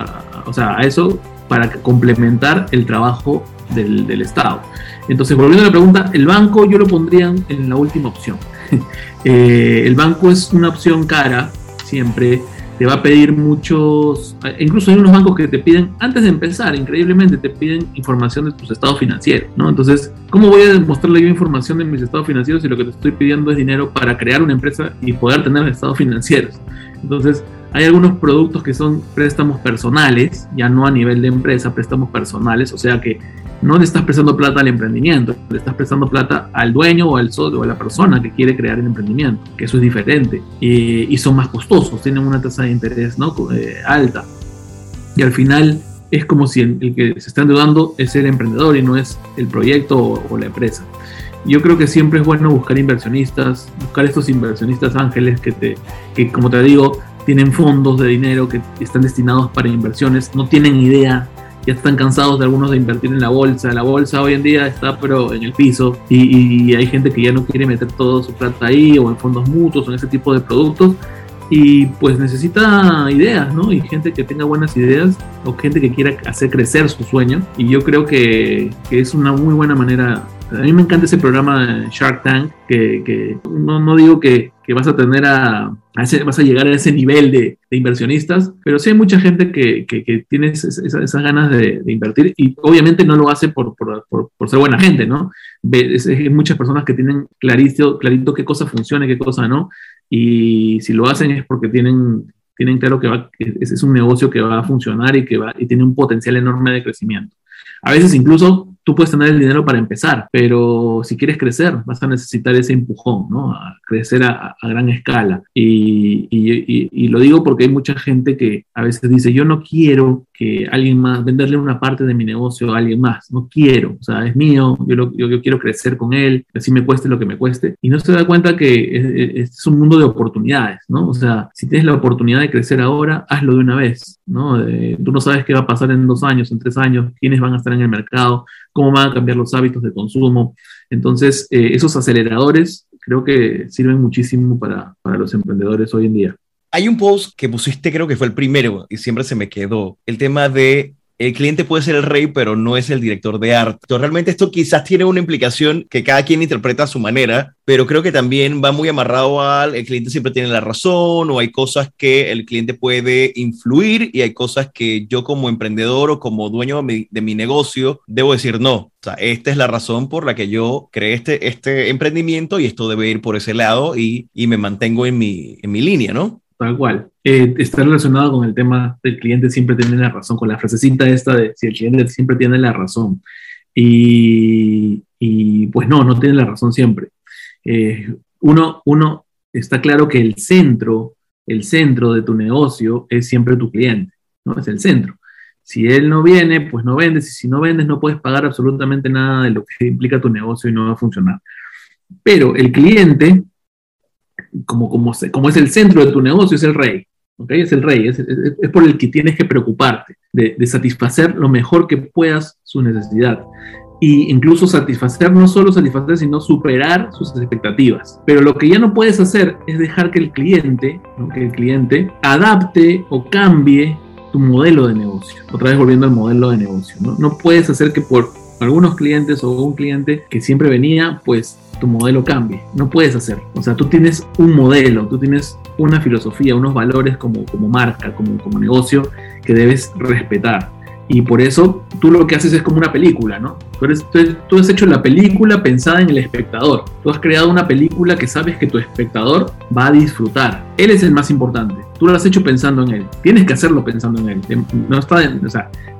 o sea, a eso para complementar el trabajo del, Estado. Entonces, volviendo a la pregunta, el banco yo lo pondría en la última opción. Eh, el banco es una opción cara siempre te va a pedir muchos, incluso hay unos bancos que te piden, antes de empezar, increíblemente, te piden información de tus estados financieros, ¿no? Entonces, ¿cómo voy a demostrarle yo información de mis estados financieros si lo que te estoy pidiendo es dinero para crear una empresa y poder tener estados financieros? Entonces, hay algunos productos que son préstamos personales, ya no a nivel de empresa, préstamos personales, o sea que no le estás prestando plata al emprendimiento, le estás prestando plata al dueño o al socio o a la persona que quiere crear el emprendimiento, que eso es diferente. y son más costosos, tienen una tasa de interés ¿no? Eh, alta. Y al final es como si el, que se está endeudando es el emprendedor y no es el proyecto o, la empresa. Yo creo que siempre es bueno buscar inversionistas, buscar estos inversionistas ángeles que, te, que como te digo, tienen fondos de dinero que están destinados para inversiones, no tienen idea ya están cansados de algunos de invertir en la bolsa. La bolsa hoy en día está pero en el piso y, hay gente que ya no quiere meter toda su plata ahí o en fondos mutuos o en ese tipo de productos y pues necesita ideas, ¿no? Y gente que tenga buenas ideas o gente que quiera hacer crecer su sueño. Y yo creo que, que es una muy buena manera a mí me encanta ese programa Shark Tank, que, no, no, digo que, que, vas a tener a, vas a llegar a ese nivel de, de inversionistas, pero sí hay mucha gente que, que tiene esas, esas ganas de, invertir y obviamente no lo hace por, por, por, ser buena gente, ¿no? Hay muchas personas que tienen clarito, clarito qué cosa funciona y qué cosa no, y si lo hacen es porque tienen tienen claro que, va, que es un negocio que va a funcionar y que va, y tiene un potencial enorme de crecimiento. A veces incluso tú puedes tener el dinero para empezar, pero si quieres crecer, vas a necesitar ese empujón, ¿no? A crecer a, gran escala. Y, y, lo digo porque hay mucha gente que a veces dice, yo no quiero que alguien más, venderle una parte de mi negocio a alguien más, no quiero, o sea, es mío, yo, yo, quiero crecer con él, así me cueste lo que me cueste. Y no se da cuenta que es, es, un mundo de oportunidades, ¿no? O sea, si tienes la oportunidad de crecer ahora, hazlo de una vez, ¿no? tú no sabes qué va a pasar en dos años, en tres años, quiénes van a estar en el mercado, cómo van a cambiar los hábitos de consumo. Entonces, eh, esos aceleradores creo que sirven muchísimo para, para los emprendedores hoy en día.
Hay un post que pusiste, creo que fue el primero, y siempre se me quedó, el tema de el cliente puede ser el rey, pero no es el director de arte. Entonces, realmente esto quizás tiene una implicación que cada quien interpreta a su manera, pero creo que también va muy amarrado al el cliente siempre tiene la razón o hay cosas que el cliente puede influir y hay cosas que yo como emprendedor o como dueño de mi, negocio debo decir no. O sea, esta es la razón por la que yo creé este, este emprendimiento y esto debe ir por ese lado y, y me mantengo en mi, en mi línea, ¿no?
Tal cual. Eh, está relacionado con el tema del cliente siempre tiene la razón, con la frasecita esta de si el cliente siempre tiene la razón. Y, y pues no, no tiene la razón siempre. Eh, uno, uno está claro que el centro, el centro de tu negocio es siempre tu cliente, ¿no? Es el centro. Si él no viene, pues no vendes, y si no vendes, no puedes pagar absolutamente nada de lo que implica tu negocio y no va a funcionar. Pero el cliente como, como, como es el centro de tu negocio, es el rey. ¿okay? Es el rey, es, es, por el que tienes que preocuparte, de, de, satisfacer lo mejor que puedas su necesidad. Y incluso satisfacer, no solo satisfacer, sino superar sus expectativas. Pero lo que ya no puedes hacer es dejar que el cliente, que el cliente adapte o cambie tu modelo de negocio. Otra vez volviendo al modelo de negocio. ¿no? no puedes hacer que por algunos clientes o un cliente que siempre venía, pues tu modelo cambie. No puedes hacer. O sea, tú tienes un modelo, tú tienes una filosofía, unos valores como, como marca, como, como negocio que debes respetar. Y por eso tú lo que haces es como una película, ¿no? Tú, eres, has hecho la película pensada en el espectador. Tú has creado una película que sabes que tu espectador va a disfrutar. Él es el más importante. Tú lo has hecho pensando en él. Tienes que hacerlo pensando en él. No, está,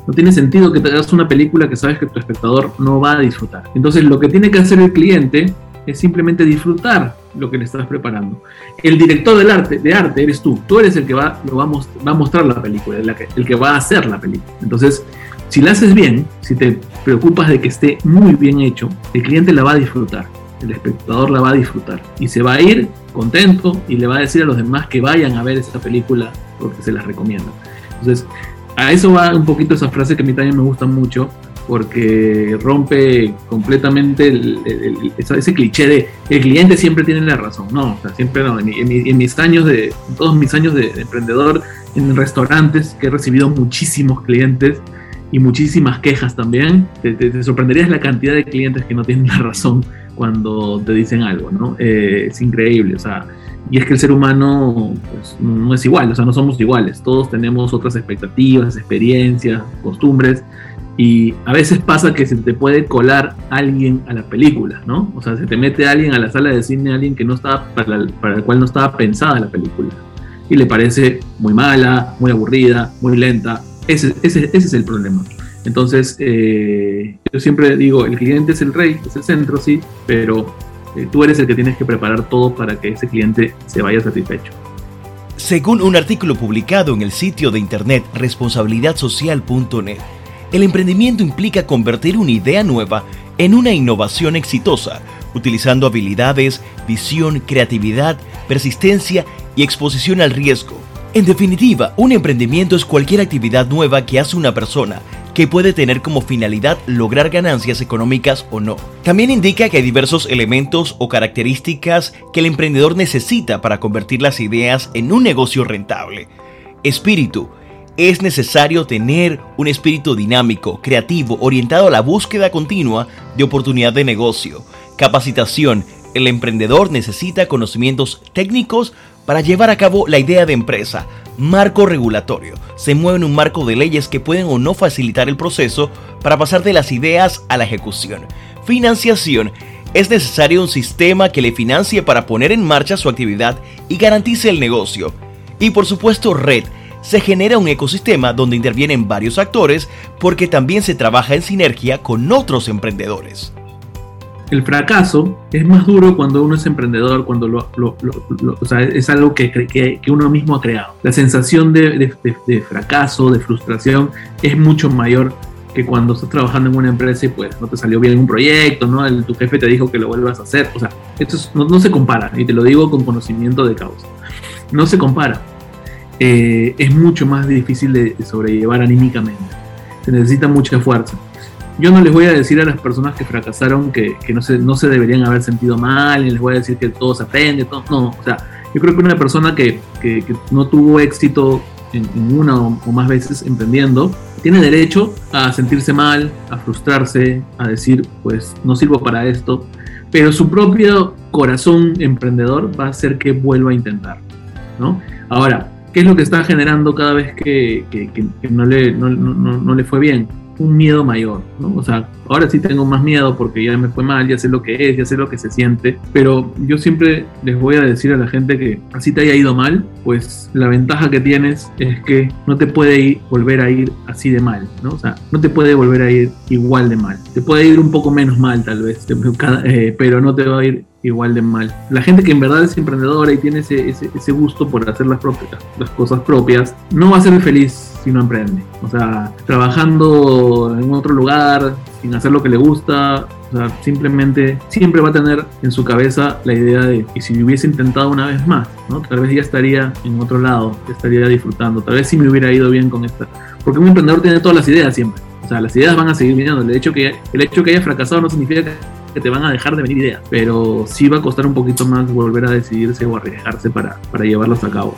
no tiene sentido que te hagas una película que sabes que tu espectador no va a disfrutar. Entonces lo que tiene que hacer el cliente es simplemente disfrutar lo que le estás preparando. El director del arte, de arte eres tú. Tú eres el que va, lo va, a, mostrar la película, el que, va a hacer la película. Entonces, si la haces bien, si te preocupas de que esté muy bien hecho, el cliente la va a disfrutar, el espectador la va a disfrutar y se va a ir contento y le va a decir a los demás que vayan a ver esta película porque se las recomiendo. Entonces, a eso va un poquito esa frase que a mí también me gusta mucho, porque rompe completamente ese cliché de el cliente siempre tiene la razón. No, o sea, siempre no. En, mis años de, todos mis años de, emprendedor en restaurantes, que he recibido muchísimos clientes y muchísimas quejas también, te, sorprenderías la cantidad de clientes que no tienen la razón cuando te dicen algo, ¿no? Eh, es increíble, o sea, y es que el ser humano pues, no es igual, o sea, no somos iguales, todos tenemos otras expectativas, experiencias, costumbres, y a veces pasa que se te puede colar alguien a la película, ¿no? O sea, se te mete alguien a la sala de cine, alguien que no estaba, para, el cual no estaba pensada la película. Y le parece muy mala, muy aburrida, muy lenta. Ese, es el problema. Entonces, eh, yo siempre digo, el cliente es el rey, es el centro, sí, pero eh, tú eres el que tienes que preparar todo para que ese cliente se vaya satisfecho.
Según un artículo publicado en el sitio de internet responsabilidadsocial.net, el emprendimiento implica convertir una idea nueva en una innovación exitosa, utilizando habilidades, visión, creatividad, persistencia y exposición al riesgo. En definitiva, un emprendimiento es cualquier actividad nueva que hace una persona que puede tener como finalidad lograr ganancias económicas o no. También indica que hay diversos elementos o características que el emprendedor necesita para convertir las ideas en un negocio rentable. Espíritu. Es necesario tener un espíritu dinámico, creativo, orientado a la búsqueda continua de oportunidad de negocio. Capacitación. El emprendedor necesita conocimientos técnicos para llevar a cabo la idea de empresa. Marco regulatorio. Se mueve en un marco de leyes que pueden o no facilitar el proceso para pasar de las ideas a la ejecución. Financiación. Es necesario un sistema que le financie para poner en marcha su actividad y garantice el negocio. Y por supuesto red. Se genera un ecosistema donde intervienen varios actores porque también se trabaja en sinergia con otros emprendedores.
El fracaso es más duro cuando uno es emprendedor, cuando lo, es algo que, que, que, uno mismo ha creado. La sensación de, fracaso, de frustración, es mucho mayor que cuando estás trabajando en una empresa y pues no te salió bien un proyecto, ¿no? Tu jefe te dijo que lo vuelvas a hacer. O sea, esto no, se compara, y te lo digo con conocimiento de causa. No se compara. Eh, es mucho más difícil de sobrellevar anímicamente. Se necesita mucha fuerza yo no les voy a decir a las personas que fracasaron que, no, se, no se deberían haber sentido mal, ni les voy a decir que todo se aprende, todo, no, o sea, yo creo que una persona que, no tuvo éxito en, una o, más veces emprendiendo, tiene derecho a sentirse mal, a frustrarse, a decir, pues no sirvo para esto, pero su propio corazón emprendedor va a hacer que vuelva a intentar, ¿no? Ahora, ¿qué es lo que está generando cada vez que, no, le, no le fue bien? un miedo mayor, ¿no? O sea, ahora sí tengo más miedo porque ya me fue mal, ya sé lo que es, ya sé lo que se siente, pero yo siempre les voy a decir a la gente que así te haya ido mal, pues la ventaja que tienes es que no te puede ir, volver a ir así de mal, ¿no? O sea, no te puede volver a ir igual de mal. Te puede ir un poco menos mal tal vez, eh, pero no te va a ir igual de mal. La gente que en verdad es emprendedora y tiene ese, ese, gusto por hacer las, propias, las cosas propias, no va a ser feliz si no emprende. O sea, trabajando en otro lugar, hacer lo que le gusta, o sea, simplemente siempre va a tener en su cabeza la idea de que si me hubiese intentado una vez más, ¿no? Tal vez ya estaría en otro lado, estaría disfrutando, tal vez si me hubiera ido bien con esta. Porque un emprendedor tiene todas las ideas siempre. O sea, las ideas van a seguir viniendo. El hecho que, el hecho que haya fracasado no significa que que te van a dejar de venir ideas, pero sí va a costar un poquito más volver a decidirse o arriesgarse para, para llevarlos a cabo.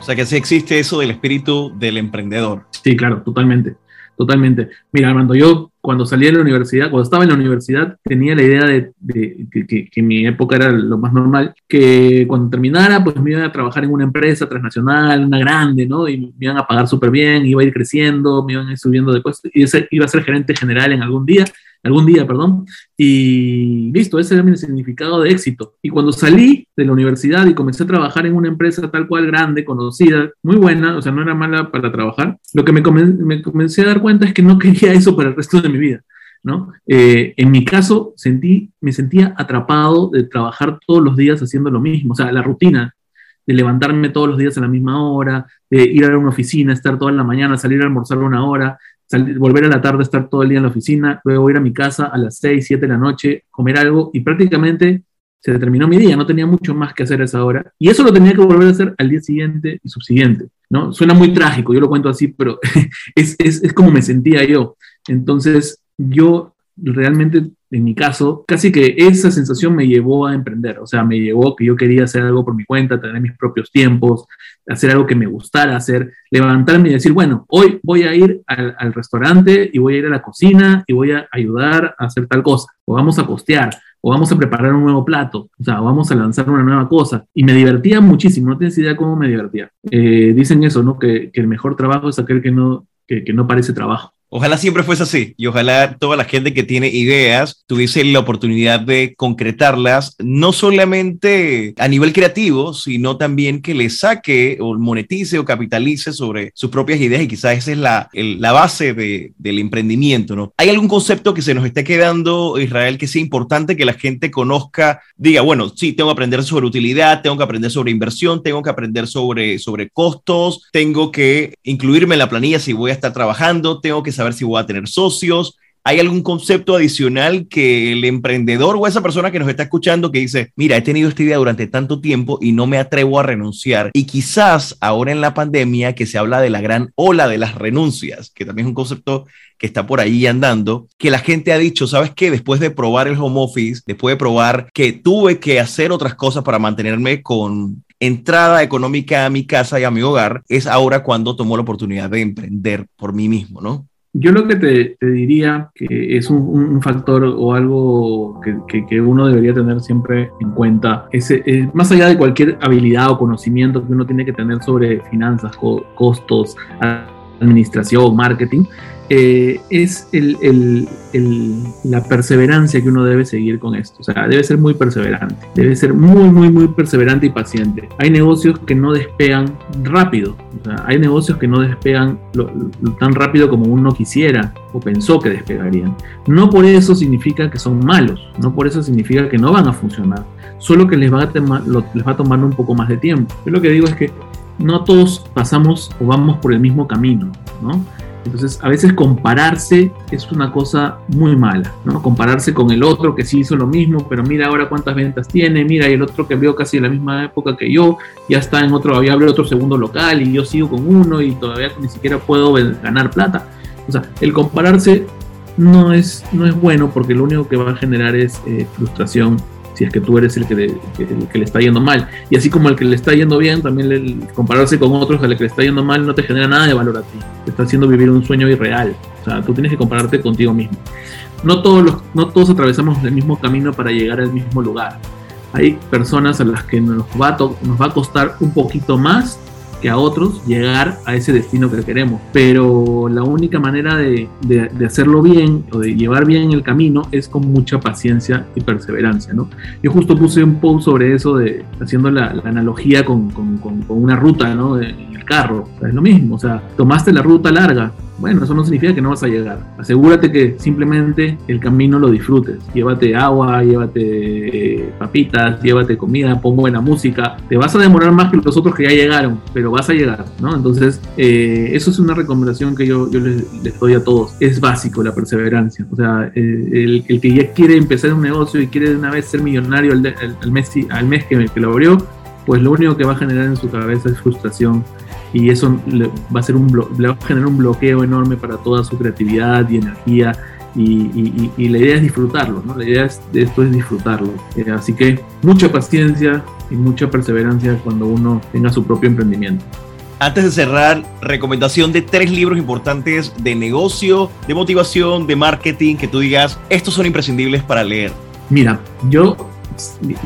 O sea que sí existe eso del espíritu del emprendedor.
Sí, claro, totalmente. Totalmente. Mira, Armando, yo cuando salí de la universidad, cuando estaba en la universidad, tenía la idea de, que, que, mi época era lo más normal, que cuando terminara, pues me iba a trabajar en una empresa transnacional, una grande, ¿no? Y me iban a pagar súper bien, iba a ir creciendo, me iban a ir subiendo de puesto, y ese, iba a ser gerente general en algún día algún día, perdón, y listo, ese era mi significado de éxito. Y cuando salí de la universidad y comencé a trabajar en una empresa tal cual grande, conocida, muy buena, o sea, no era mala para trabajar, lo que me, me comencé a dar cuenta es que no quería eso para el resto de mi vida. ¿No? Eh, en mi caso, sentí, me sentía atrapado de trabajar todos los días haciendo lo mismo, o sea, la rutina, de levantarme todos los días a la misma hora, de ir a una oficina, estar toda la mañana, salir a almorzar una hora, volver a la tarde, estar todo el día en la oficina, luego ir a mi casa a las 6, 7 de la noche, comer algo y prácticamente se terminó mi día, no tenía mucho más que hacer a esa hora. Y eso lo tenía que volver a hacer al día siguiente y subsiguiente, ¿no? Suena muy trágico, yo lo cuento así, pero es, es, es como me sentía yo. Entonces, yo realmente en mi caso, casi que esa sensación me llevó a emprender, o sea, me llevó que yo quería hacer algo por mi cuenta, tener mis propios tiempos, hacer algo que me gustara hacer, levantarme y decir, bueno, hoy voy a ir al, restaurante y voy a ir a la cocina y voy a ayudar a hacer tal cosa, o vamos a postear, o vamos a preparar un nuevo plato, o sea, vamos a lanzar una nueva cosa. Y me divertía muchísimo, no tienes idea cómo me divertía. Eh, dicen eso, ¿no? Que, el mejor trabajo es aquel que no, que no parece trabajo.
Ojalá siempre fuese así y ojalá toda la gente que tiene ideas tuviese la oportunidad de concretarlas, no solamente a nivel creativo, sino también que le saque o monetice o capitalice sobre sus propias ideas y quizás esa es la, la base de, del emprendimiento, ¿no? ¿Hay algún concepto que se nos esté quedando, Israel, que sea importante que la gente conozca? Diga, bueno, sí, tengo que aprender sobre utilidad, tengo que aprender sobre inversión, tengo que aprender sobre, sobre costos, tengo que incluirme en la planilla si voy a estar trabajando, tengo que saber si voy a tener socios. ¿Hay algún concepto adicional que el emprendedor o esa persona que nos está escuchando que dice, mira, he tenido esta idea durante tanto tiempo y no me atrevo a renunciar? Y quizás ahora en la pandemia que se habla de la gran ola de las renuncias, que también es un concepto que está por ahí andando, que la gente ha dicho, ¿sabes qué? Después de probar el home office, después de probar que tuve que hacer otras cosas para mantenerme con entrada económica a mi casa y a mi hogar, es ahora cuando tomo la oportunidad de emprender por mí mismo, ¿no?
Yo lo que te, diría que es un, factor o algo que, uno debería tener siempre en cuenta, es, más allá de cualquier habilidad o conocimiento que uno tiene que tener sobre finanzas, costos, administración, marketing, eh, es la perseverancia que uno debe seguir con esto. O sea, debe ser muy perseverante. Debe ser muy, muy, muy perseverante y paciente. Hay negocios que no despegan rápido. O sea, hay negocios que no despegan tan rápido como uno quisiera o pensó que despegarían. No por eso significa que son malos. No por eso significa que no van a funcionar. Solo que les va a, tomar un poco más de tiempo. Yo lo que digo es que no todos pasamos o vamos por el mismo camino, ¿no? Entonces, a veces compararse es una cosa muy mala, ¿no? Compararse con el otro que sí hizo lo mismo, pero mira ahora cuántas ventas tiene, mira y el otro que vio casi en la misma época que yo, ya está en otro, había abierto otro segundo local y yo sigo con uno y todavía ni siquiera puedo ganar plata. O sea, el compararse no es, no es bueno porque lo único que va a generar es eh, frustración si es que tú eres el que, le, que le está yendo mal. Y así como el que le está yendo bien, también compararse con otros al que le está yendo mal no te genera nada de valor a ti. Te está haciendo vivir un sueño irreal. O sea, tú tienes que compararte contigo mismo. No todos, no todos atravesamos el mismo camino para llegar al mismo lugar. Hay personas a las que nos va nos va a costar un poquito más que a otros llegar a ese destino que queremos. Pero la única manera de, de, hacerlo bien o de llevar bien el camino es con mucha paciencia y perseverancia. ¿no? Yo justo puse un post sobre eso, de, haciendo la, analogía con, con, una ruta ¿no? en el carro. es lo mismo, o sea, tomaste la ruta larga, bueno, eso no significa que no vas a llegar. Asegúrate que simplemente el camino lo disfrutes. Llévate agua, llévate eh, papitas, llévate comida, pon buena música. Te vas a demorar más que los otros que ya llegaron, pero vas a llegar, ¿no? Entonces, eh, eso es una recomendación que yo, yo les, doy a todos. Es básico la perseverancia. O sea, el, el, que ya quiere empezar un negocio y quiere de una vez ser millonario al, mes, al mes que, que lo abrió, pues lo único que va a generar en su cabeza es frustración y eso le va a, ser un le va a generar un bloqueo enorme para toda su creatividad y energía y, y, la idea es disfrutarlo, ¿no? La idea de esto es disfrutarlo. Eh, así que mucha paciencia y mucha perseverancia cuando uno tenga su propio emprendimiento.
Antes de cerrar, recomendación de tres libros importantes de negocio, de motivación, de marketing, que tú digas, estos son imprescindibles para leer.
Mira, yo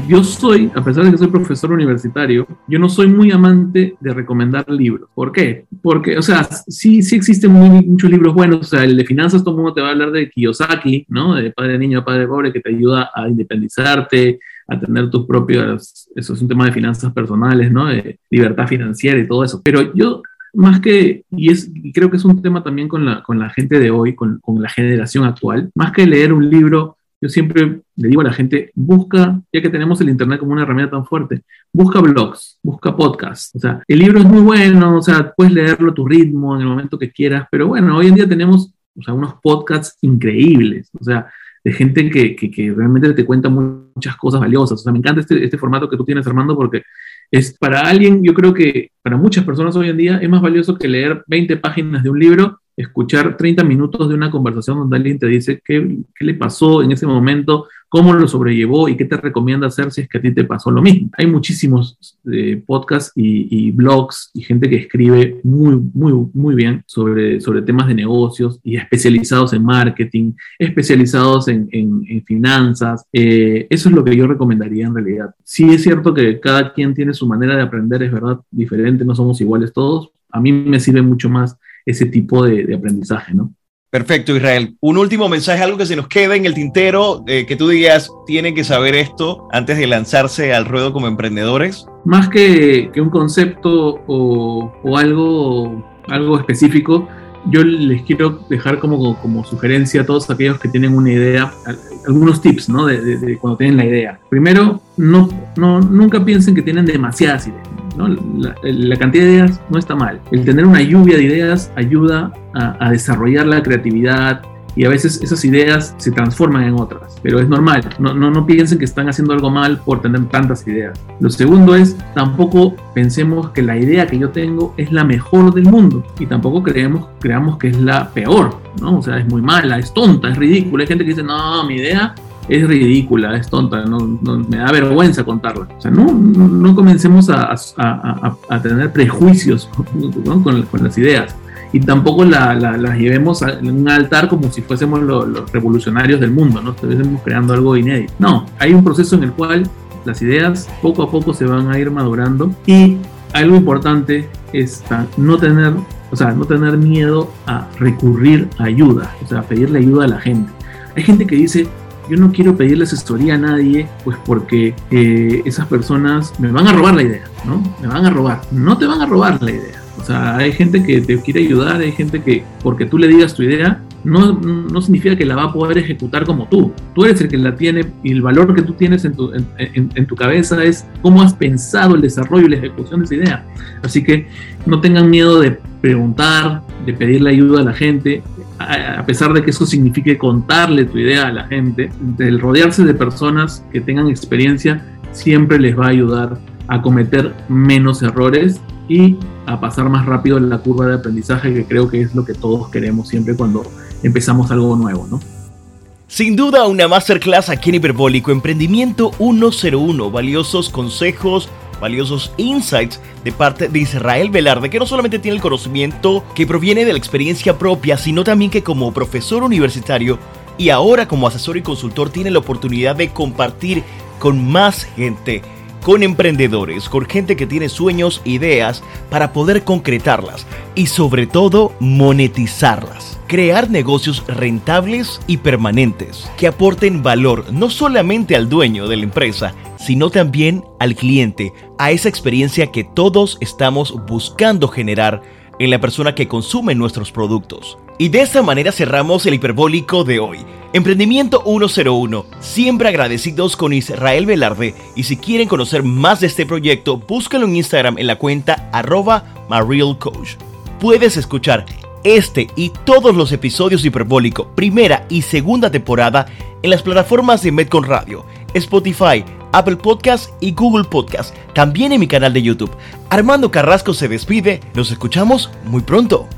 yo soy, a pesar de que soy profesor universitario, yo no soy muy amante de recomendar libros. ¿Por qué? Porque, o sea, sí, sí existen muchos libros buenos. O sea, el de finanzas, todo el mundo te va a hablar de Kiyosaki, ¿no? De padre niño a padre pobre, que te ayuda a independizarte, a tener tus propios, eso es un tema de finanzas personales, ¿no? De libertad financiera y todo eso. Pero yo más que, y es, creo que es un tema también con la, con la gente de hoy, con, con la generación actual, más que leer un libro, yo siempre le digo a la gente, busca, ya que tenemos el Internet como una herramienta tan fuerte, busca blogs, busca podcasts. O sea, el libro es muy bueno, o sea, puedes leerlo a tu ritmo en el momento que quieras, pero bueno, hoy en día tenemos o sea, unos podcasts increíbles, o sea, de gente que, que, realmente te cuenta muchas cosas valiosas. O sea, me encanta este, este formato que tú tienes, Armando, porque es para alguien, yo creo que para muchas personas hoy en día es más valioso que leer 20 páginas de un libro escuchar 30 minutos de una conversación donde alguien te dice qué, qué, le pasó en ese momento, cómo lo sobrellevó y qué te recomienda hacer si es que a ti te pasó lo mismo. Hay muchísimos eh, podcasts y, blogs y gente que escribe muy, muy, muy bien sobre, sobre temas de negocios y especializados en marketing, especializados en, en, finanzas. Eh, eso es lo que yo recomendaría en realidad. Sí es cierto que cada quien tiene su manera de aprender, es verdad, diferente, no somos iguales todos. A mí me sirve mucho más ese tipo de, aprendizaje, ¿no?
Perfecto, Israel. Un último mensaje, algo que se nos quede en el tintero, eh, que tú digas, tienen que saber esto antes de lanzarse al ruedo como emprendedores.
Más que, un concepto o, algo, algo específico, yo les quiero dejar como, como sugerencia a todos aquellos que tienen una idea, algunos tips, ¿no? De, cuando tienen la idea. Primero, no, no, nunca piensen que tienen demasiadas ideas. La, cantidad de ideas no está mal. El tener una lluvia de ideas ayuda a, desarrollar la creatividad y a veces esas ideas se transforman en otras, pero es normal, no, no, no piensen que están haciendo algo mal por tener tantas ideas. Lo segundo es, tampoco pensemos que la idea que yo tengo es la mejor del mundo y tampoco creemos, creamos que es la peor, ¿no? O sea, es muy mala, es tonta, es ridícula. Hay gente que dice, no, mi idea es ridícula, es tonta, no, me da vergüenza contarla. O sea, no, no comencemos a, a, a, tener prejuicios con, con, las ideas y tampoco las la, llevemos a un altar como si fuésemos los revolucionarios del mundo, ¿no? Estuviésemos creando algo inédito. No, hay un proceso en el cual las ideas poco a poco se van a ir madurando y algo importante es no tener, o sea, no tener miedo a recurrir a ayuda, o sea, pedirle ayuda a la gente. Hay gente que dice, yo no quiero pedirle asesoría a nadie, pues porque eh, esas personas me van a robar la idea, ¿no? Me van a robar. No te van a robar la idea. O sea, hay gente que te quiere ayudar, hay gente que porque tú le digas tu idea, no, no significa que la va a poder ejecutar como tú. Tú eres el que la tiene y el valor que tú tienes en tu, en, en, tu cabeza es cómo has pensado el desarrollo y la ejecución de esa idea. Así que no tengan miedo de preguntar, de pedirle ayuda a la gente, a pesar de que eso signifique contarle tu idea a la gente, el rodearse de personas que tengan experiencia siempre les va a ayudar a cometer menos errores y a pasar más rápido la curva de aprendizaje, que creo que es lo que todos queremos siempre cuando empezamos algo nuevo, ¿no?
Sin duda, una masterclass aquí en Hiperbólico Emprendimiento 101, valiosos consejos, valiosos insights de parte de Israel Velarde, que no solamente tiene el conocimiento que proviene de la experiencia propia, sino también que como profesor universitario y ahora como asesor y consultor tiene la oportunidad de compartir con más gente con emprendedores, con gente que tiene sueños, ideas para poder concretarlas y sobre todo monetizarlas. Crear negocios rentables y permanentes que aporten valor no solamente al dueño de la empresa, sino también al cliente, a esa experiencia que todos estamos buscando generar en la persona que consume nuestros productos. Y de esta manera cerramos el hiperbólico de hoy. Emprendimiento 101, siempre agradecidos con Israel Velarde y si quieren conocer más de este proyecto, búscalo en Instagram en la cuenta arroba MyRealCoach. Puedes escuchar este y todos los episodios de Hiperbólico, primera y segunda temporada, en las plataformas de Medcon Radio, Spotify, Apple Podcast y Google Podcast, también en mi canal de YouTube. Armando Carrasco se despide, nos escuchamos muy pronto.